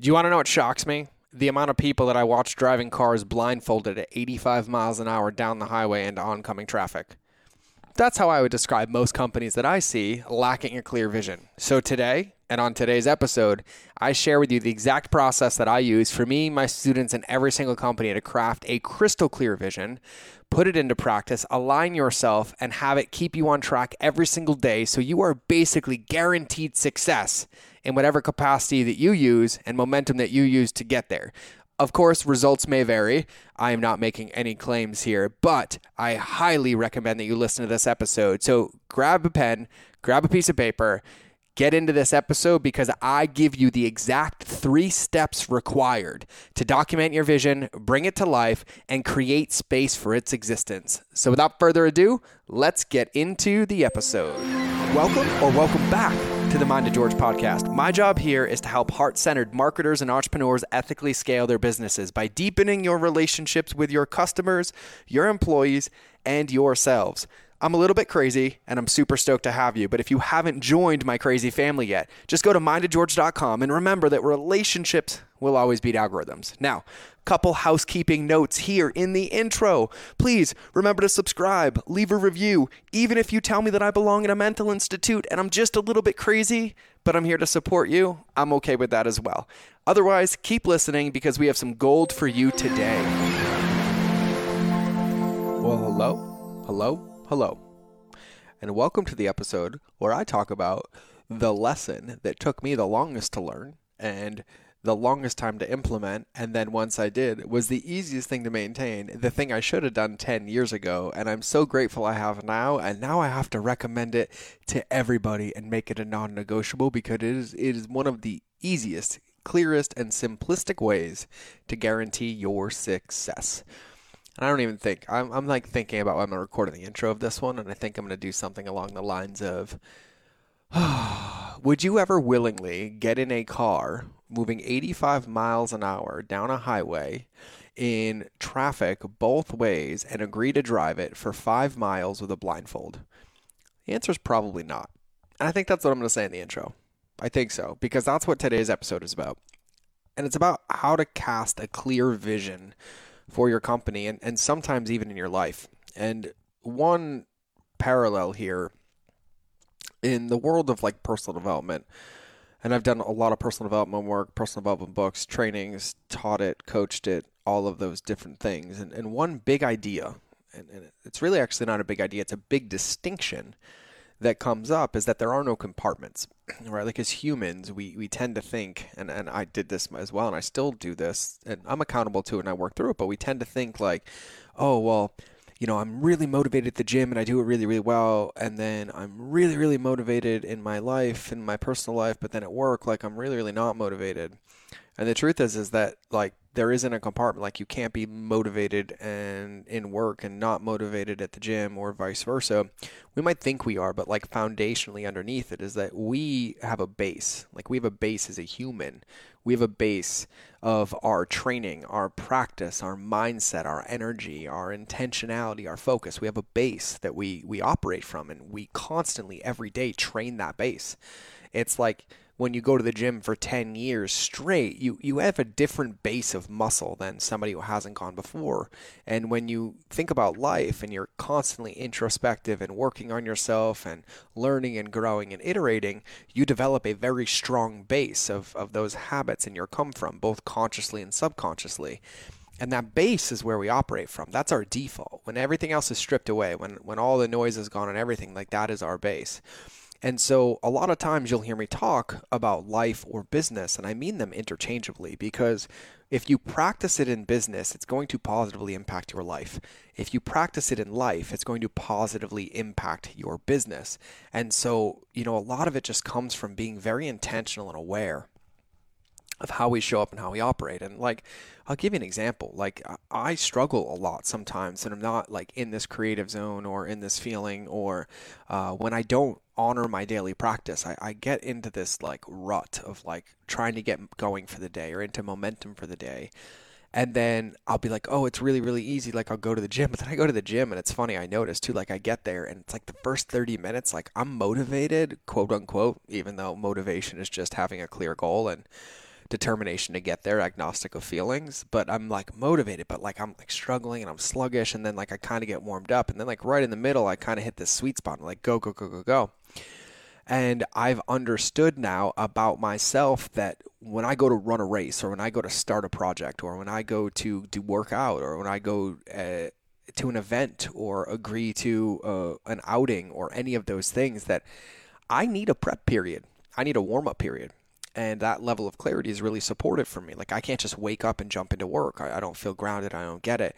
Do you want to know what shocks me? The amount of people that I watch driving cars blindfolded at 85 miles an hour down the highway into oncoming traffic. That's how I would describe most companies that I see lacking a clear vision. So today, and on today's episode, I share with you the exact process that I use for me, my students, and every single company to craft a crystal clear vision, put it into practice, align yourself, and have it keep you on track every single day so you are basically guaranteed success in whatever capacity that you use and momentum that you use to get there. Of course, results may vary. I am not making any claims here, but I highly recommend that you listen to this episode. So grab a pen, grab a piece of paper, get into this episode because I give you the exact three steps required to document your vision, bring it to life, and create space for its existence. So without further ado, let's get into the episode. Welcome or welcome back to the Mind of George podcast. My job here is to help heart centered marketers and entrepreneurs ethically scale their businesses by deepening your relationships with your customers, your employees, and yourselves. I'm a little bit crazy and I'm super stoked to have you. But if you haven't joined my crazy family yet, just go to mindofgeorge.com and remember that relationships will always beat algorithms. Now, couple housekeeping notes here in the intro. Please remember to subscribe, leave a review, even if you tell me that I belong in a mental institute and I'm just a little bit crazy, but I'm here to support you. I'm okay with that as well. Otherwise, keep listening because we have some gold for you today. Well, hello, hello, hello. And welcome to the episode where I talk about the lesson that took me the longest to learn and the longest time to implement and then once I did was the easiest thing to maintain the thing I should have done 10 years ago and I'm so grateful I have now and now I have to recommend it to everybody and make it a non-negotiable because it is it is one of the easiest clearest and simplistic ways to guarantee your success and I don't even think I'm, I'm like thinking about I'm gonna recording the intro of this one and I think I'm going to do something along the lines of would you ever willingly get in a car moving 85 miles an hour down a highway in traffic both ways and agree to drive it for five miles with a blindfold? The answer is probably not. And I think that's what I'm going to say in the intro. I think so, because that's what today's episode is about. And it's about how to cast a clear vision for your company and, and sometimes even in your life. And one parallel here in the world of like personal development, and I've done a lot of personal development work, personal development books, trainings, taught it, coached it, all of those different things. And, and one big idea, and, and it's really actually not a big idea, it's a big distinction that comes up is that there are no compartments, right? Like as humans, we, we tend to think, and, and I did this as well, and I still do this, and I'm accountable to it and I work through it, but we tend to think like, oh, well, you know, I'm really motivated at the gym and I do it really, really well. And then I'm really, really motivated in my life, in my personal life, but then at work, like I'm really, really not motivated. And the truth is, is that like there isn't a compartment. Like you can't be motivated and in work and not motivated at the gym or vice versa. We might think we are, but like foundationally underneath it is that we have a base. Like we have a base as a human. We have a base of our training, our practice, our mindset, our energy, our intentionality, our focus. We have a base that we we operate from and we constantly every day train that base. It's like when you go to the gym for 10 years straight, you, you have a different base of muscle than somebody who hasn't gone before. And when you think about life and you're constantly introspective and working on yourself and learning and growing and iterating, you develop a very strong base of, of those habits and your come from, both consciously and subconsciously. And that base is where we operate from. That's our default. When everything else is stripped away, when when all the noise is gone and everything, like that is our base. And so a lot of times you'll hear me talk about life or business, and I mean them interchangeably because if you practice it in business, it's going to positively impact your life. If you practice it in life, it's going to positively impact your business. And so, you know, a lot of it just comes from being very intentional and aware of how we show up and how we operate. And like, I'll give you an example. Like, I struggle a lot sometimes, and I'm not like in this creative zone or in this feeling, or uh, when I don't honor my daily practice, I, I get into this like rut of like trying to get going for the day or into momentum for the day. And then I'll be like, oh, it's really, really easy. Like, I'll go to the gym. But then I go to the gym, and it's funny, I notice too, like, I get there, and it's like the first 30 minutes, like, I'm motivated, quote unquote, even though motivation is just having a clear goal. And determination to get there, agnostic of feelings, but I'm like motivated, but like I'm like struggling and I'm sluggish and then like I kind of get warmed up and then like right in the middle I kind of hit this sweet spot and like go go go go go. And I've understood now about myself that when I go to run a race or when I go to start a project or when I go to do workout or when I go uh, to an event or agree to uh, an outing or any of those things that I need a prep period. I need a warm up period. And that level of clarity is really supportive for me. Like I can't just wake up and jump into work. I, I don't feel grounded. I don't get it.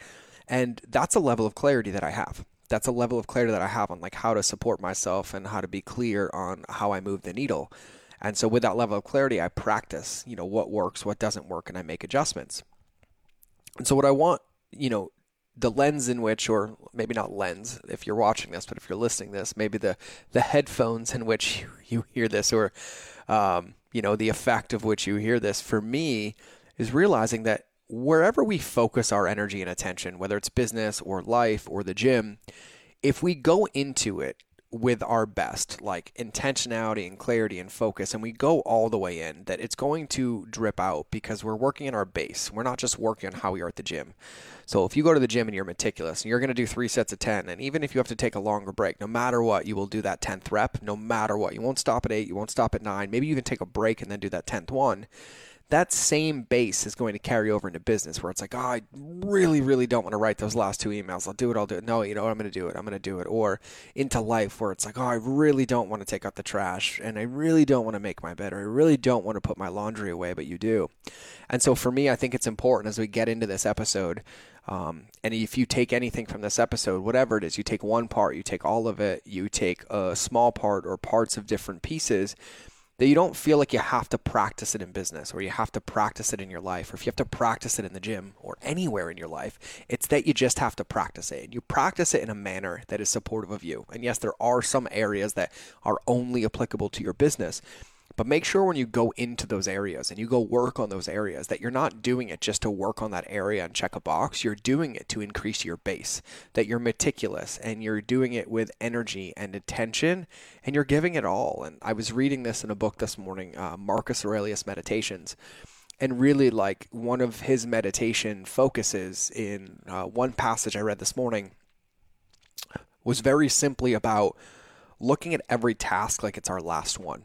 And that's a level of clarity that I have that's a level of clarity that I have on like how to support myself and how to be clear on how I move the needle. And so with that level of clarity, I practice, you know, what works, what doesn't work, and I make adjustments. And so what I want, you know, the lens in which, or maybe not lens, if you're watching this, but if you're listening this, maybe the the headphones in which you, you hear this, or um, you know, the effect of which you hear this, for me, is realizing that wherever we focus our energy and attention, whether it's business or life or the gym, if we go into it with our best, like intentionality and clarity and focus, and we go all the way in, that it's going to drip out because we're working in our base. We're not just working on how we are at the gym. So if you go to the gym and you're meticulous and you're going to do three sets of 10, and even if you have to take a longer break, no matter what, you will do that 10th rep, no matter what. You won't stop at eight, you won't stop at nine. Maybe you even take a break and then do that 10th one that same base is going to carry over into business where it's like, oh, I really, really don't want to write those last two emails. I'll do it. I'll do it. No, you know what? I'm going to do it. I'm going to do it. Or into life where it's like, oh, I really don't want to take out the trash and I really don't want to make my bed or I really don't want to put my laundry away, but you do. And so for me, I think it's important as we get into this episode. Um, and if you take anything from this episode, whatever it is, you take one part, you take all of it, you take a small part or parts of different pieces that you don't feel like you have to practice it in business or you have to practice it in your life or if you have to practice it in the gym or anywhere in your life. It's that you just have to practice it. And you practice it in a manner that is supportive of you. And yes, there are some areas that are only applicable to your business. But make sure when you go into those areas and you go work on those areas that you're not doing it just to work on that area and check a box. You're doing it to increase your base, that you're meticulous and you're doing it with energy and attention and you're giving it all. And I was reading this in a book this morning, uh, Marcus Aurelius Meditations. And really, like one of his meditation focuses in uh, one passage I read this morning was very simply about looking at every task like it's our last one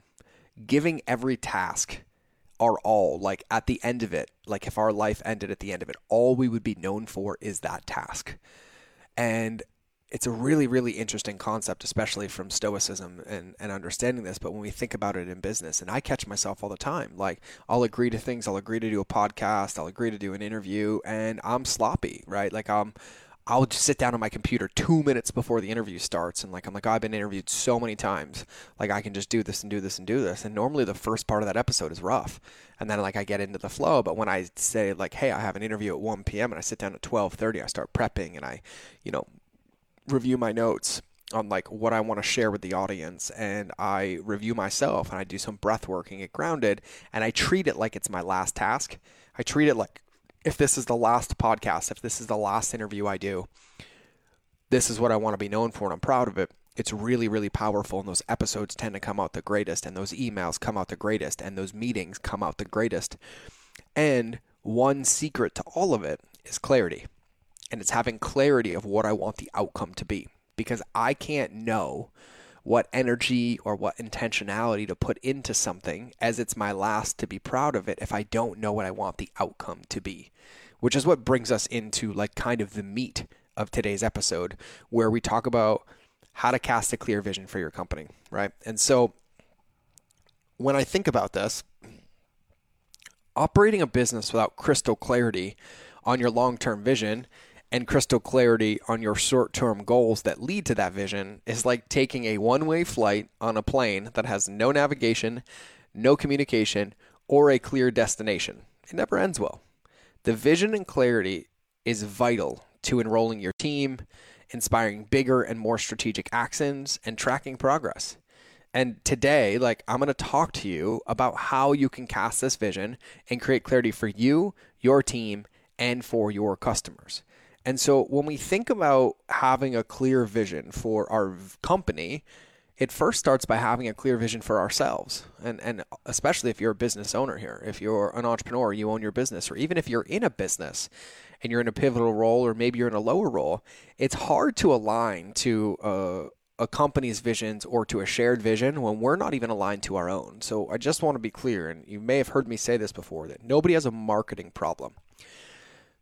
giving every task our all, like at the end of it, like if our life ended at the end of it, all we would be known for is that task. And it's a really, really interesting concept, especially from Stoicism and, and understanding this. But when we think about it in business, and I catch myself all the time, like I'll agree to things, I'll agree to do a podcast, I'll agree to do an interview, and I'm sloppy, right? Like I'm I'll just sit down on my computer two minutes before the interview starts and like I'm like oh, I've been interviewed so many times. Like I can just do this and do this and do this. And normally the first part of that episode is rough. And then like I get into the flow. But when I say like hey I have an interview at 1 p.m. and I sit down at 12:30 I start prepping and I you know review my notes on like what I want to share with the audience. And I review myself and I do some breath work and get grounded. And I treat it like it's my last task. I treat it like if this is the last podcast, if this is the last interview I do, this is what I want to be known for and I'm proud of it. It's really, really powerful, and those episodes tend to come out the greatest, and those emails come out the greatest, and those meetings come out the greatest. And one secret to all of it is clarity. And it's having clarity of what I want the outcome to be. Because I can't know what energy or what intentionality to put into something as it's my last to be proud of it if I don't know what I want the outcome to be. Which is what brings us into like kind of the meat of today's episode where we talk about how to cast a clear vision for your company, right? And so when I think about this, operating a business without crystal clarity on your long-term vision and crystal clarity on your short term goals that lead to that vision is like taking a one way flight on a plane that has no navigation, no communication, or a clear destination. It never ends well. The vision and clarity is vital to enrolling your team, inspiring bigger and more strategic actions, and tracking progress. And today, like, I'm going to talk to you about how you can cast this vision and create clarity for you, your team, and for your customers. And so when we think about having a clear vision for our company, it first starts by having a clear vision for ourselves. And, and especially if you're a business owner here, if you're an entrepreneur, you own your business, or even if you're in a business and you're in a pivotal role, or maybe you're in a lower role, it's hard to align to a, a company's visions or to a shared vision when we're not even aligned to our own. So I just want to be clear, and you may have heard me say this before, that nobody has a marketing problem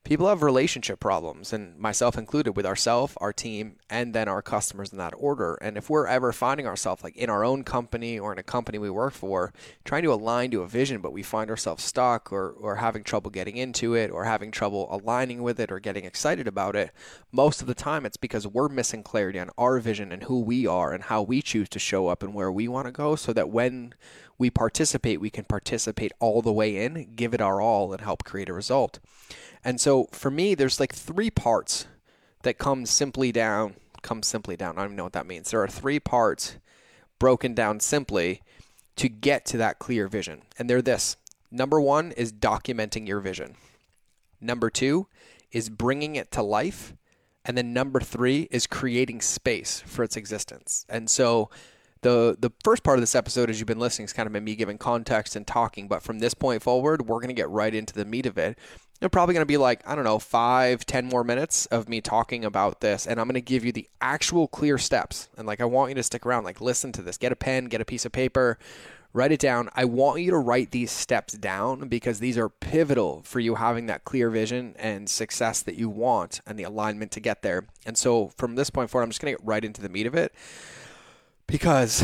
people have relationship problems and myself included with ourselves our team and then our customers in that order. And if we're ever finding ourselves like in our own company or in a company we work for trying to align to a vision but we find ourselves stuck or, or having trouble getting into it or having trouble aligning with it or getting excited about it most of the time it's because we're missing clarity on our vision and who we are and how we choose to show up and where we want to go so that when we participate we can participate all the way in give it our all and help create a result and so for me, there's like three parts that come simply down, come simply down. I don't even know what that means. There are three parts broken down simply to get to that clear vision. And they're this number one is documenting your vision, number two is bringing it to life. And then number three is creating space for its existence. And so the the first part of this episode, as you've been listening, is kind of been me giving context and talking. But from this point forward, we're going to get right into the meat of it. They're probably going to be like, I don't know, five, ten more minutes of me talking about this. And I'm going to give you the actual clear steps. And like, I want you to stick around, like, listen to this. Get a pen, get a piece of paper, write it down. I want you to write these steps down because these are pivotal for you having that clear vision and success that you want and the alignment to get there. And so from this point forward, I'm just going to get right into the meat of it because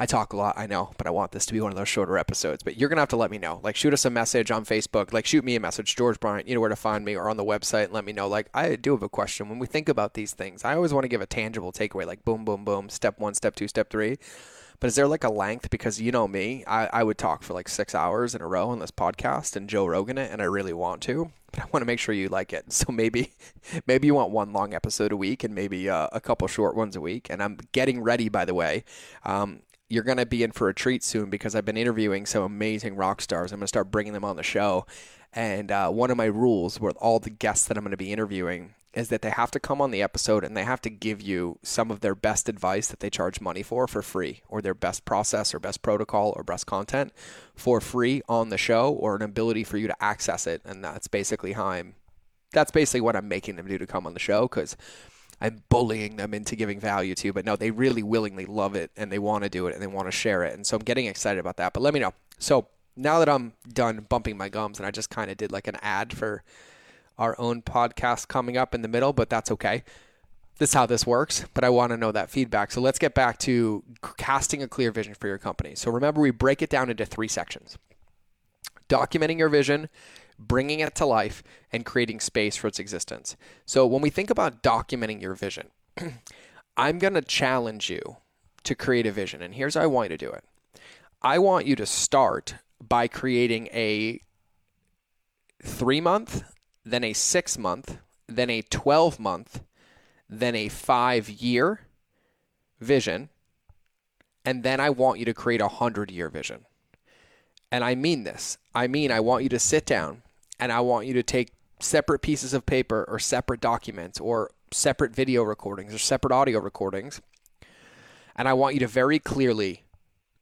I talk a lot, I know, but I want this to be one of those shorter episodes. But you're gonna have to let me know. Like, shoot us a message on Facebook. Like, shoot me a message, George Bryant. You know where to find me, or on the website. Let me know. Like, I do have a question. When we think about these things, I always want to give a tangible takeaway. Like, boom, boom, boom. Step one, step two, step three. But is there like a length? Because you know me, I, I would talk for like six hours in a row on this podcast and Joe Rogan it, and I really want to. But I want to make sure you like it. So maybe, maybe you want one long episode a week and maybe uh, a couple short ones a week. And I'm getting ready, by the way. Um, you're going to be in for a treat soon because I've been interviewing some amazing rock stars. I'm going to start bringing them on the show. And uh, one of my rules with all the guests that I'm going to be interviewing is that they have to come on the episode and they have to give you some of their best advice that they charge money for for free, or their best process, or best protocol, or best content for free on the show, or an ability for you to access it. And that's basically how I'm. That's basically what I'm making them do to come on the show because I'm bullying them into giving value to, but no, they really willingly love it and they want to do it and they want to share it. And so I'm getting excited about that. But let me know. So now that I'm done bumping my gums and I just kind of did like an ad for our own podcast coming up in the middle, but that's okay. This is how this works, but I want to know that feedback. So let's get back to casting a clear vision for your company. So remember, we break it down into three sections documenting your vision, bringing it to life, and creating space for its existence. So when we think about documenting your vision, I'm going to challenge you to create a vision. And here's how I want you to do it I want you to start by creating a three month, then a six month, then a 12 month, then a five year vision. And then I want you to create a 100 year vision. And I mean this. I mean, I want you to sit down and I want you to take separate pieces of paper or separate documents or separate video recordings or separate audio recordings. And I want you to very clearly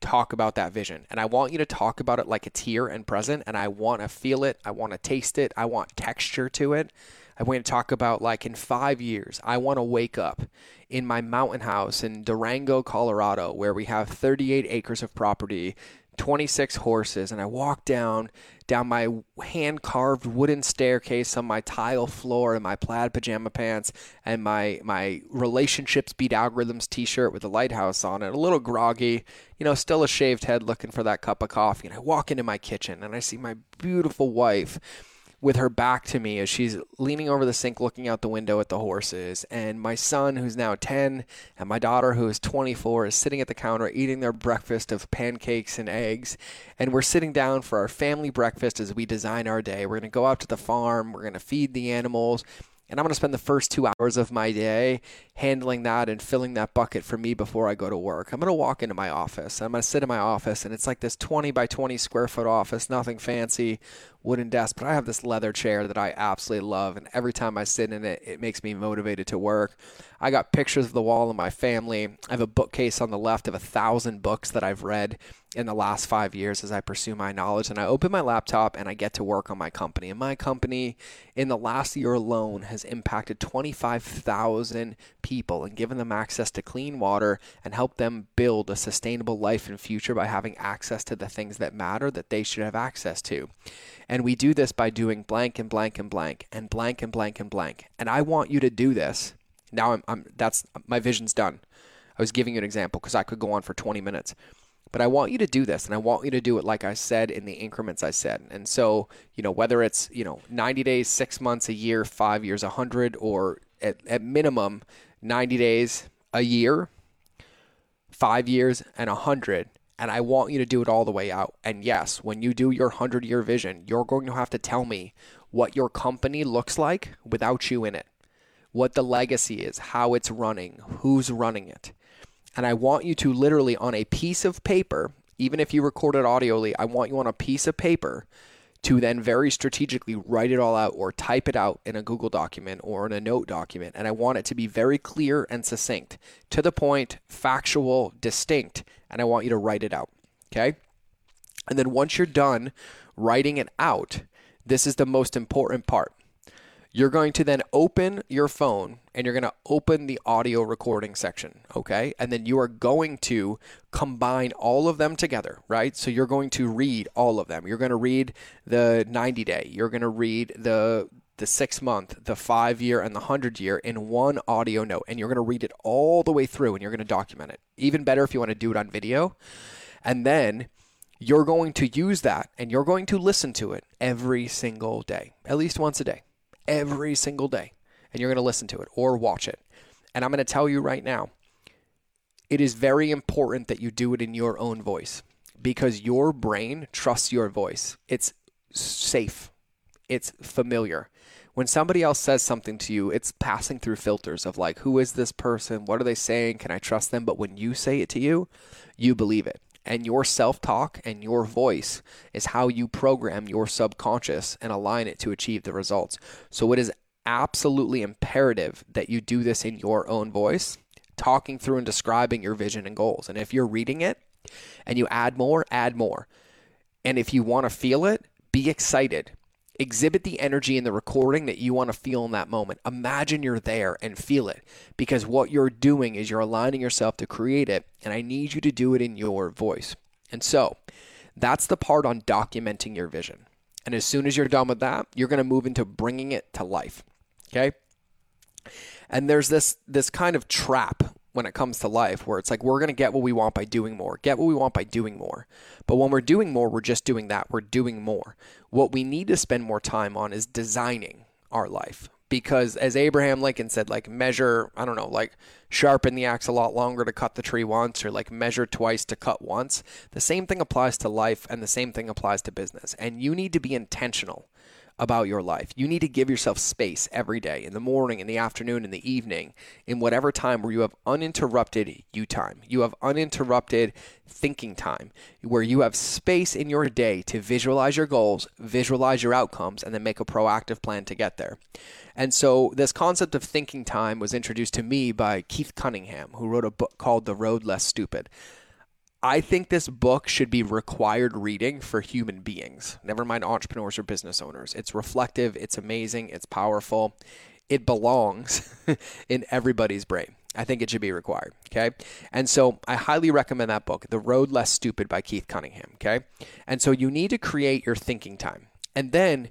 talk about that vision. And I want you to talk about it like it's here and present. And I want to feel it. I want to taste it. I want texture to it. I want to talk about like in five years, I want to wake up in my mountain house in Durango, Colorado, where we have 38 acres of property 26 horses and I walk down down my hand carved wooden staircase on my tile floor in my plaid pajama pants and my my relationships beat algorithms t-shirt with the lighthouse on it a little groggy you know still a shaved head looking for that cup of coffee and I walk into my kitchen and I see my beautiful wife with her back to me as she's leaning over the sink looking out the window at the horses. And my son, who's now 10, and my daughter, who is 24, is sitting at the counter eating their breakfast of pancakes and eggs. And we're sitting down for our family breakfast as we design our day. We're going to go out to the farm, we're going to feed the animals. And I'm going to spend the first two hours of my day handling that and filling that bucket for me before I go to work. I'm going to walk into my office. I'm going to sit in my office, and it's like this 20 by 20 square foot office, nothing fancy, wooden desk, but I have this leather chair that I absolutely love. And every time I sit in it, it makes me motivated to work. I got pictures of the wall of my family. I have a bookcase on the left of a thousand books that I've read in the last five years as I pursue my knowledge. And I open my laptop and I get to work on my company. And my company, in the last year alone, has impacted 25,000 people and given them access to clean water and helped them build a sustainable life and future by having access to the things that matter that they should have access to. And we do this by doing blank and blank and blank and blank and blank and blank. And I want you to do this. Now I'm, I'm that's my vision's done. I was giving you an example because I could go on for 20 minutes. But I want you to do this and I want you to do it like I said in the increments I said. And so, you know, whether it's, you know, 90 days, 6 months, a year, 5 years, 100 or at, at minimum 90 days, a year, 5 years and 100, and I want you to do it all the way out. And yes, when you do your 100 year vision, you're going to have to tell me what your company looks like without you in it, what the legacy is, how it's running, who's running it. And I want you to literally on a piece of paper, even if you record it audioly, I want you on a piece of paper to then very strategically write it all out or type it out in a Google document or in a note document. And I want it to be very clear and succinct, to the point, factual, distinct, and I want you to write it out. Okay? And then once you're done writing it out, this is the most important part. You're going to then open your phone and you're going to open the audio recording section, okay? And then you are going to combine all of them together, right? So you're going to read all of them. You're going to read the 90 day, you're going to read the the six month, the five year, and the hundred year in one audio note. And you're going to read it all the way through and you're going to document it. Even better if you want to do it on video. And then you're going to use that and you're going to listen to it every single day, at least once a day, every single day. And you're going to listen to it or watch it. And I'm going to tell you right now, it is very important that you do it in your own voice because your brain trusts your voice. It's safe, it's familiar when somebody else says something to you, it's passing through filters of like, who is this person? What are they saying? Can I trust them? But when you say it to you, you believe it. And your self talk and your voice is how you program your subconscious and align it to achieve the results. So it is absolutely imperative that you do this in your own voice, talking through and describing your vision and goals. And if you're reading it and you add more, add more. And if you want to feel it, be excited exhibit the energy in the recording that you want to feel in that moment. Imagine you're there and feel it because what you're doing is you're aligning yourself to create it, and I need you to do it in your voice. And so that's the part on documenting your vision. And as soon as you're done with that, you're going to move into bringing it to life. Okay? And there's this this kind of trap when it comes to life where it's like we're going to get what we want by doing more, get what we want by doing more. But when we're doing more, we're just doing that. We're doing more. What we need to spend more time on is designing our life. Because as Abraham Lincoln said, like measure, I don't know, like sharpen the axe a lot longer to cut the tree once, or like measure twice to cut once. The same thing applies to life and the same thing applies to business. And you need to be intentional about your life. You need to give yourself space every day, in the morning, in the afternoon, in the evening, in whatever time where you have uninterrupted you time. You have uninterrupted thinking time, where you have space in your day to visualize your goals, visualize your outcomes, and then make a proactive plan to get there. And so, this concept of thinking time was introduced to me by Keith Cunningham, who wrote a book called The Road Less Stupid. I think this book should be required reading for human beings, never mind entrepreneurs or business owners. It's reflective, it's amazing, it's powerful. It belongs in everybody's brain. I think it should be required. Okay. And so I highly recommend that book, The Road Less Stupid by Keith Cunningham. Okay. And so you need to create your thinking time. And then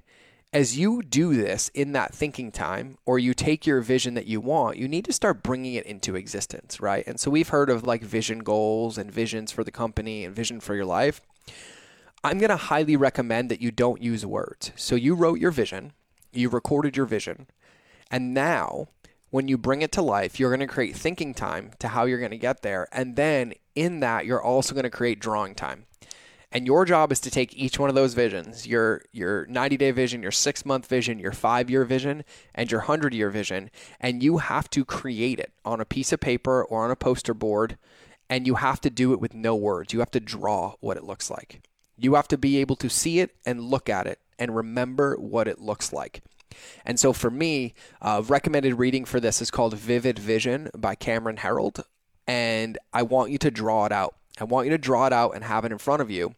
as you do this in that thinking time, or you take your vision that you want, you need to start bringing it into existence, right? And so we've heard of like vision goals and visions for the company and vision for your life. I'm going to highly recommend that you don't use words. So you wrote your vision, you recorded your vision, and now when you bring it to life, you're going to create thinking time to how you're going to get there. And then in that, you're also going to create drawing time. And your job is to take each one of those visions, your your 90-day vision, your 6-month vision, your 5-year vision, and your 100-year vision, and you have to create it on a piece of paper or on a poster board, and you have to do it with no words. You have to draw what it looks like. You have to be able to see it and look at it and remember what it looks like. And so for me, uh, recommended reading for this is called Vivid Vision by Cameron Herold. And I want you to draw it out. I want you to draw it out and have it in front of you.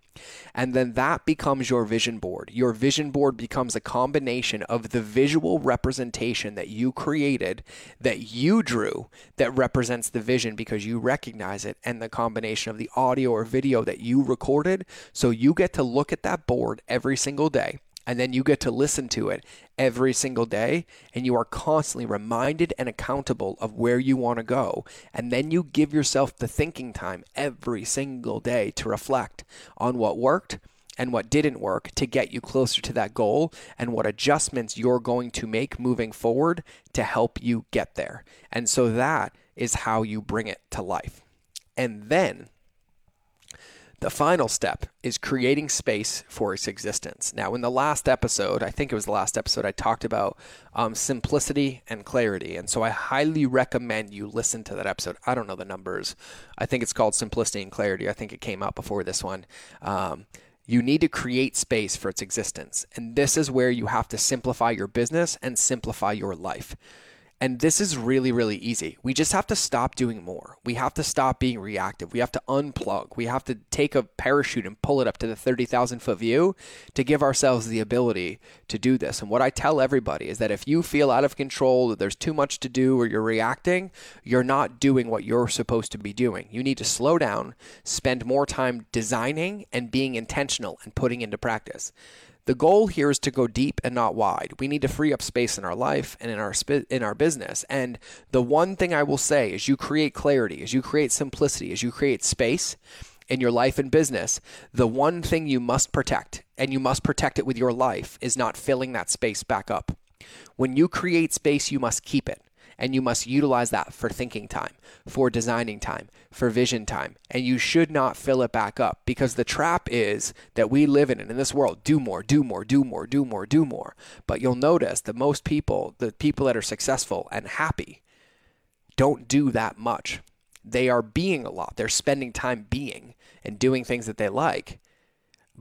And then that becomes your vision board. Your vision board becomes a combination of the visual representation that you created, that you drew, that represents the vision because you recognize it, and the combination of the audio or video that you recorded. So you get to look at that board every single day and then you get to listen to it every single day and you are constantly reminded and accountable of where you want to go and then you give yourself the thinking time every single day to reflect on what worked and what didn't work to get you closer to that goal and what adjustments you're going to make moving forward to help you get there. And so that is how you bring it to life. And then the final step is creating space for its existence. Now, in the last episode, I think it was the last episode, I talked about um, simplicity and clarity. And so I highly recommend you listen to that episode. I don't know the numbers. I think it's called Simplicity and Clarity. I think it came out before this one. Um, you need to create space for its existence. And this is where you have to simplify your business and simplify your life. And this is really, really easy. We just have to stop doing more. We have to stop being reactive. We have to unplug. We have to take a parachute and pull it up to the 30,000 foot view to give ourselves the ability to do this. And what I tell everybody is that if you feel out of control, that there's too much to do, or you're reacting, you're not doing what you're supposed to be doing. You need to slow down, spend more time designing and being intentional and putting into practice. The goal here is to go deep and not wide. We need to free up space in our life and in our in our business. And the one thing I will say is you create clarity, as you create simplicity, as you create space in your life and business, the one thing you must protect, and you must protect it with your life, is not filling that space back up. When you create space, you must keep it and you must utilize that for thinking time, for designing time, for vision time. And you should not fill it back up because the trap is that we live in in this world do more, do more, do more, do more, do more. But you'll notice that most people, the people that are successful and happy, don't do that much. They are being a lot. They're spending time being and doing things that they like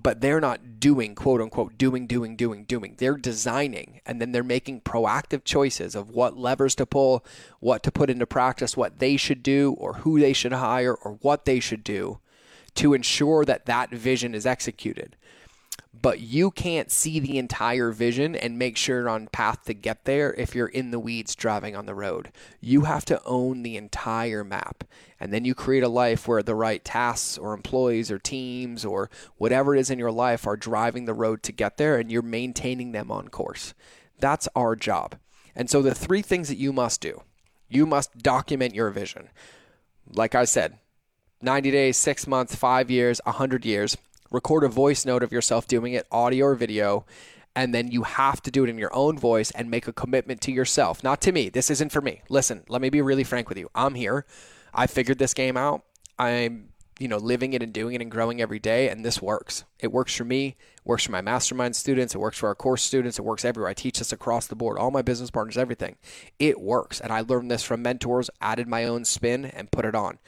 but they're not doing quote unquote doing doing doing doing. They're designing and then they're making proactive choices of what levers to pull what to put into practice what they should do or who they should hire or what they should do to ensure that that vision is executed but you can't see the entire vision and make sure you're on path to get there if you're in the weeds driving on the road. You have to own the entire map. And then you create a life where the right tasks or employees or teams or whatever it is in your life are driving the road to get there and you're maintaining them on course. That's our job. And so the three things that you must do you must document your vision. Like I said, 90 days, six months, five years, 100 years record a voice note of yourself doing it, audio or video, and then you have to do it in your own voice and make a commitment to yourself, not to me. This isn't for me. Listen, let me be really frank with you. I'm here. I figured this game out. I'm, you know, living it and doing it and growing every day, and this works. It works for me. It works for my mastermind students. It works for our course students. It works everywhere. I teach this across the board. All my business partners, everything. It works, and I learned this from mentors. Added my own spin and put it on.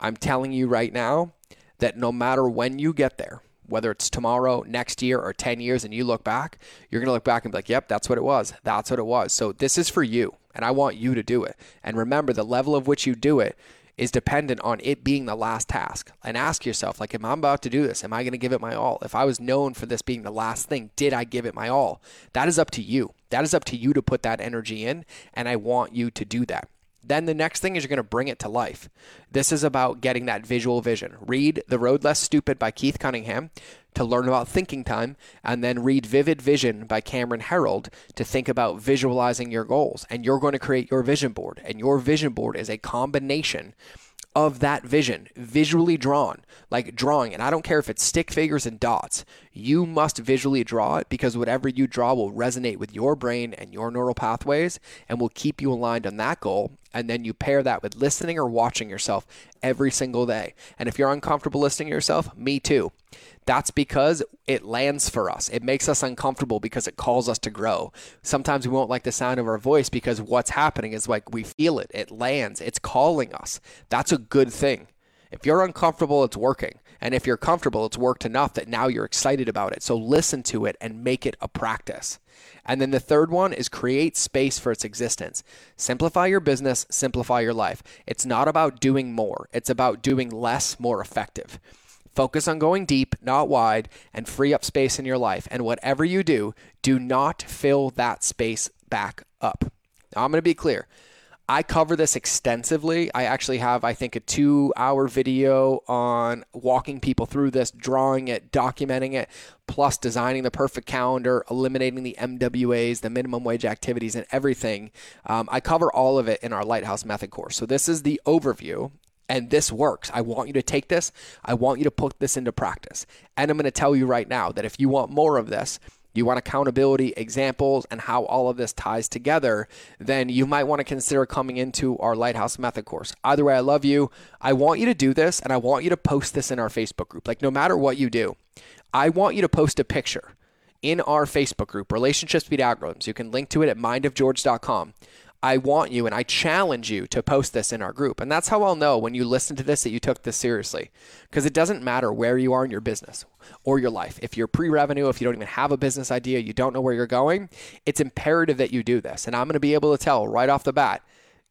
I'm telling you right now, that no matter when you get there, whether it's tomorrow, next year, or 10 years, and you look back, you're going to look back and be like, yep, that's what it was. That's what it was. So this is for you, and I want you to do it. And remember, the level of which you do it is dependent on it being the last task. And ask yourself, like, am I about to do this? Am I going to give it my all? If I was known for this being the last thing, did I give it my all? That is up to you. That is up to you to put that energy in, and I want you to do that. Then the next thing is you're going to bring it to life. This is about getting that visual vision. Read The Road Less Stupid by Keith Cunningham to learn about thinking time, and then read Vivid Vision by Cameron Herold to think about visualizing your goals. And you're going to create your vision board. And your vision board is a combination of that vision, visually drawn, like drawing. And I don't care if it's stick figures and dots, you must visually draw it because whatever you draw will resonate with your brain and your neural pathways and will keep you aligned on that goal. And then you pair that with listening or watching yourself every single day. And if you're uncomfortable listening to yourself, me too. That's because it lands for us. It makes us uncomfortable because it calls us to grow. Sometimes we won't like the sound of our voice because what's happening is like we feel it. It lands. It's calling us. That's a good thing. If you're uncomfortable, it's working. And if you're comfortable, it's worked enough that now you're excited about it. So listen to it and make it a practice. And then the third one is create space for its existence. Simplify your business, simplify your life. It's not about doing more, it's about doing less more effective. Focus on going deep, not wide, and free up space in your life. And whatever you do, do not fill that space back up. Now, I'm going to be clear. I cover this extensively. I actually have, I think, a two hour video on walking people through this, drawing it, documenting it, plus designing the perfect calendar, eliminating the MWAs, the minimum wage activities, and everything. Um, I cover all of it in our Lighthouse Method course. So, this is the overview and this works. I want you to take this. I want you to put this into practice. And I'm going to tell you right now that if you want more of this, you want accountability, examples, and how all of this ties together, then you might want to consider coming into our Lighthouse Method course. Either way, I love you. I want you to do this, and I want you to post this in our Facebook group. Like, no matter what you do, I want you to post a picture in our Facebook group, Relationships Beat Algorithms. You can link to it at mindofgeorge.com. I want you and I challenge you to post this in our group. And that's how I'll know when you listen to this that you took this seriously. Because it doesn't matter where you are in your business or your life. If you're pre revenue, if you don't even have a business idea, you don't know where you're going, it's imperative that you do this. And I'm going to be able to tell right off the bat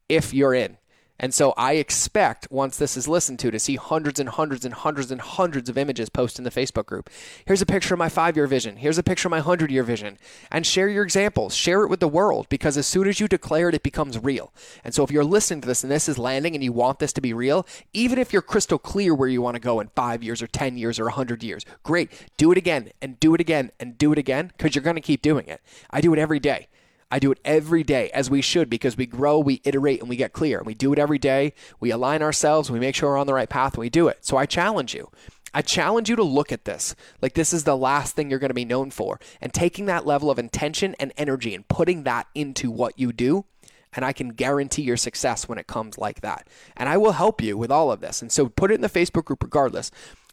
if you're in. And so I expect once this is listened to to see hundreds and hundreds and hundreds and hundreds of images posted in the Facebook group. Here's a picture of my 5-year vision. Here's a picture of my 100-year vision. And share your examples. Share it with the world because as soon as you declare it it becomes real. And so if you're listening to this and this is landing and you want this to be real, even if you're crystal clear where you want to go in 5 years or 10 years or 100 years, great. Do it again and do it again and do it again because you're going to keep doing it. I do it every day. I do it every day as we should because we grow, we iterate, and we get clear. And we do it every day. We align ourselves, we make sure we're on the right path, and we do it. So I challenge you. I challenge you to look at this like this is the last thing you're going to be known for. And taking that level of intention and energy and putting that into what you do. And I can guarantee your success when it comes like that. And I will help you with all of this. And so put it in the Facebook group regardless.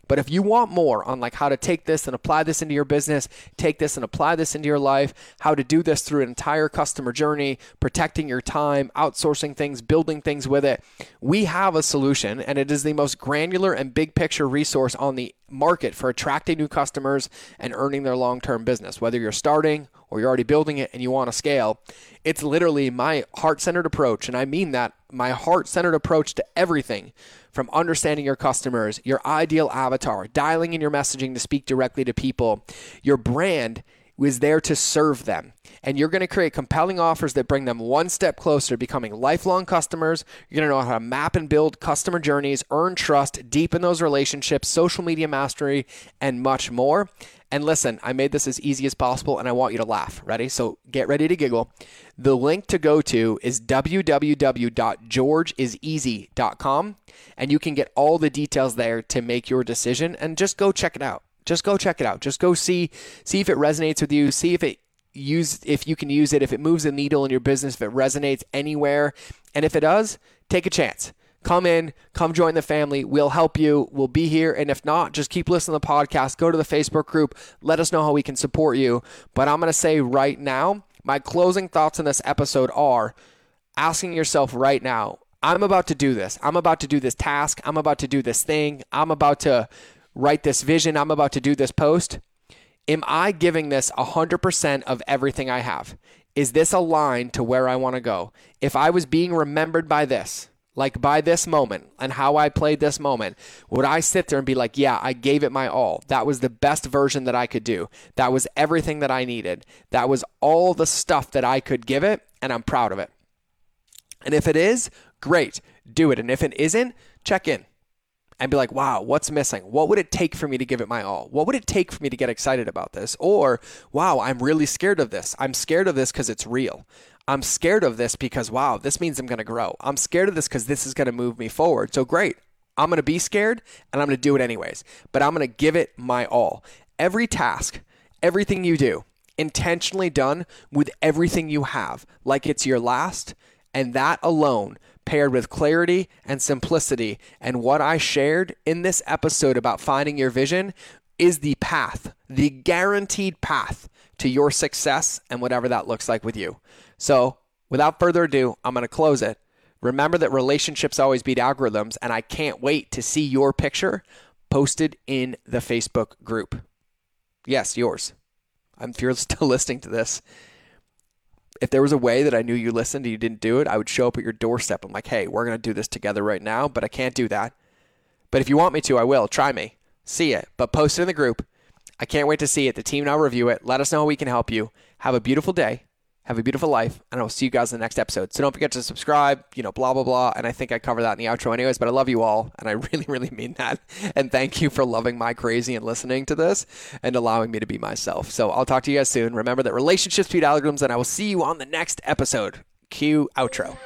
But if you want more on like how to take this and apply this into your business, take this and apply this into your life, how to do this through an entire customer journey, protecting your time, outsourcing things, building things with it, we have a solution and it is the most granular and big picture resource on the market for attracting new customers and earning their long-term business. Whether you're starting or you're already building it and you want to scale, it's literally my heart-centered approach and I mean that my heart-centered approach to everything from understanding your customers, your ideal avatar, dialing in your messaging to speak directly to people. Your brand is there to serve them. And you're going to create compelling offers that bring them one step closer to becoming lifelong customers. You're going to know how to map and build customer journeys, earn trust, deepen those relationships, social media mastery, and much more. And listen, I made this as easy as possible and I want you to laugh. Ready? So get ready to giggle. The link to go to is www.georgeiseasy.com and you can get all the details there to make your decision and just go check it out. Just go check it out. Just go see see if it resonates with you, see if it use if you can use it, if it moves a needle in your business, if it resonates anywhere. And if it does, take a chance come in, come join the family. We'll help you. We'll be here. And if not, just keep listening to the podcast. Go to the Facebook group. Let us know how we can support you. But I'm going to say right now, my closing thoughts in this episode are asking yourself right now, I'm about to do this. I'm about to do this task. I'm about to do this thing. I'm about to write this vision. I'm about to do this post. Am I giving this 100% of everything I have? Is this aligned to where I want to go? If I was being remembered by this, like by this moment and how I played this moment, would I sit there and be like, yeah, I gave it my all. That was the best version that I could do. That was everything that I needed. That was all the stuff that I could give it, and I'm proud of it. And if it is, great, do it. And if it isn't, check in and be like, wow, what's missing? What would it take for me to give it my all? What would it take for me to get excited about this? Or, wow, I'm really scared of this. I'm scared of this because it's real. I'm scared of this because, wow, this means I'm going to grow. I'm scared of this because this is going to move me forward. So great. I'm going to be scared and I'm going to do it anyways, but I'm going to give it my all. Every task, everything you do, intentionally done with everything you have, like it's your last, and that alone paired with clarity and simplicity. And what I shared in this episode about finding your vision is the path, the guaranteed path to your success and whatever that looks like with you. So, without further ado, I'm going to close it. Remember that relationships always beat algorithms, and I can't wait to see your picture posted in the Facebook group. Yes, yours. I'm you're still listening to this. If there was a way that I knew you listened and you didn't do it, I would show up at your doorstep. I'm like, hey, we're going to do this together right now, but I can't do that. But if you want me to, I will. Try me. See it. But post it in the group. I can't wait to see it. The team I'll review it. Let us know how we can help you. Have a beautiful day. Have a beautiful life, and I'll see you guys in the next episode. So don't forget to subscribe, you know, blah, blah, blah. And I think I cover that in the outro anyways, but I love you all, and I really, really mean that. And thank you for loving my crazy and listening to this and allowing me to be myself. So I'll talk to you guys soon. Remember that relationships beat algorithms, and I will see you on the next episode. Cue outro.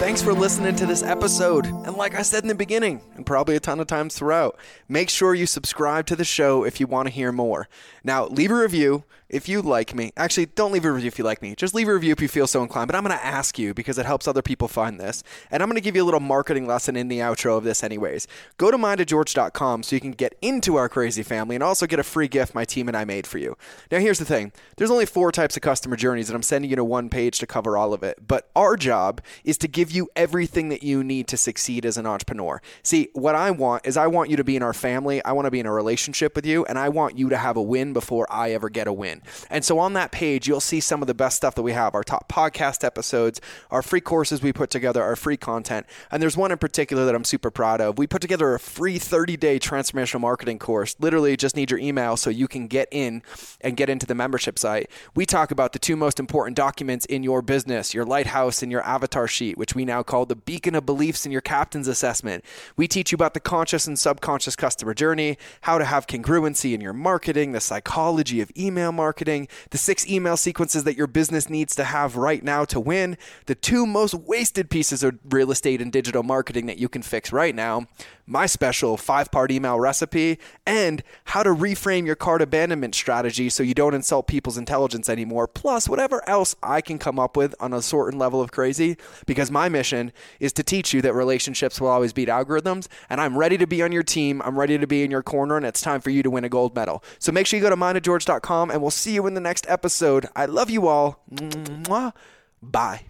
Thanks for listening to this episode. And like I said in the beginning, and probably a ton of times throughout, make sure you subscribe to the show if you want to hear more. Now, leave a review if you like me. Actually, don't leave a review if you like me. Just leave a review if you feel so inclined. But I'm going to ask you because it helps other people find this. And I'm going to give you a little marketing lesson in the outro of this, anyways. Go to mindofgeorge.com so you can get into our crazy family and also get a free gift my team and I made for you. Now, here's the thing there's only four types of customer journeys, and I'm sending you to one page to cover all of it. But our job is to give you everything that you need to succeed as an entrepreneur. See, what I want is I want you to be in our family, I want to be in a relationship with you, and I want you to have a win before I ever get a win. And so on that page, you'll see some of the best stuff that we have our top podcast episodes, our free courses we put together, our free content. And there's one in particular that I'm super proud of. We put together a free 30 day transformational marketing course. Literally, just need your email so you can get in and get into the membership site. We talk about the two most important documents in your business your lighthouse and your avatar sheet, which we now call the beacon of beliefs in your captain's assessment. We teach you about the conscious and subconscious customer journey, how to have congruency in your marketing, the psychology of email marketing, the six email sequences that your business needs to have right now to win, the two most wasted pieces of real estate and digital marketing that you can fix right now, my special five part email recipe, and how to reframe your cart abandonment strategy so you don't insult people's intelligence anymore, plus whatever else I can come up with on a certain level of crazy, because my mission is to teach you that relationships will always beat algorithms, and I'm ready to be on your team. I'm ready to be in your corner, and it's time for you to win a gold medal. So make sure you go to mindofgeorge.com, and we'll see you in the next episode. I love you all. Mwah. Bye.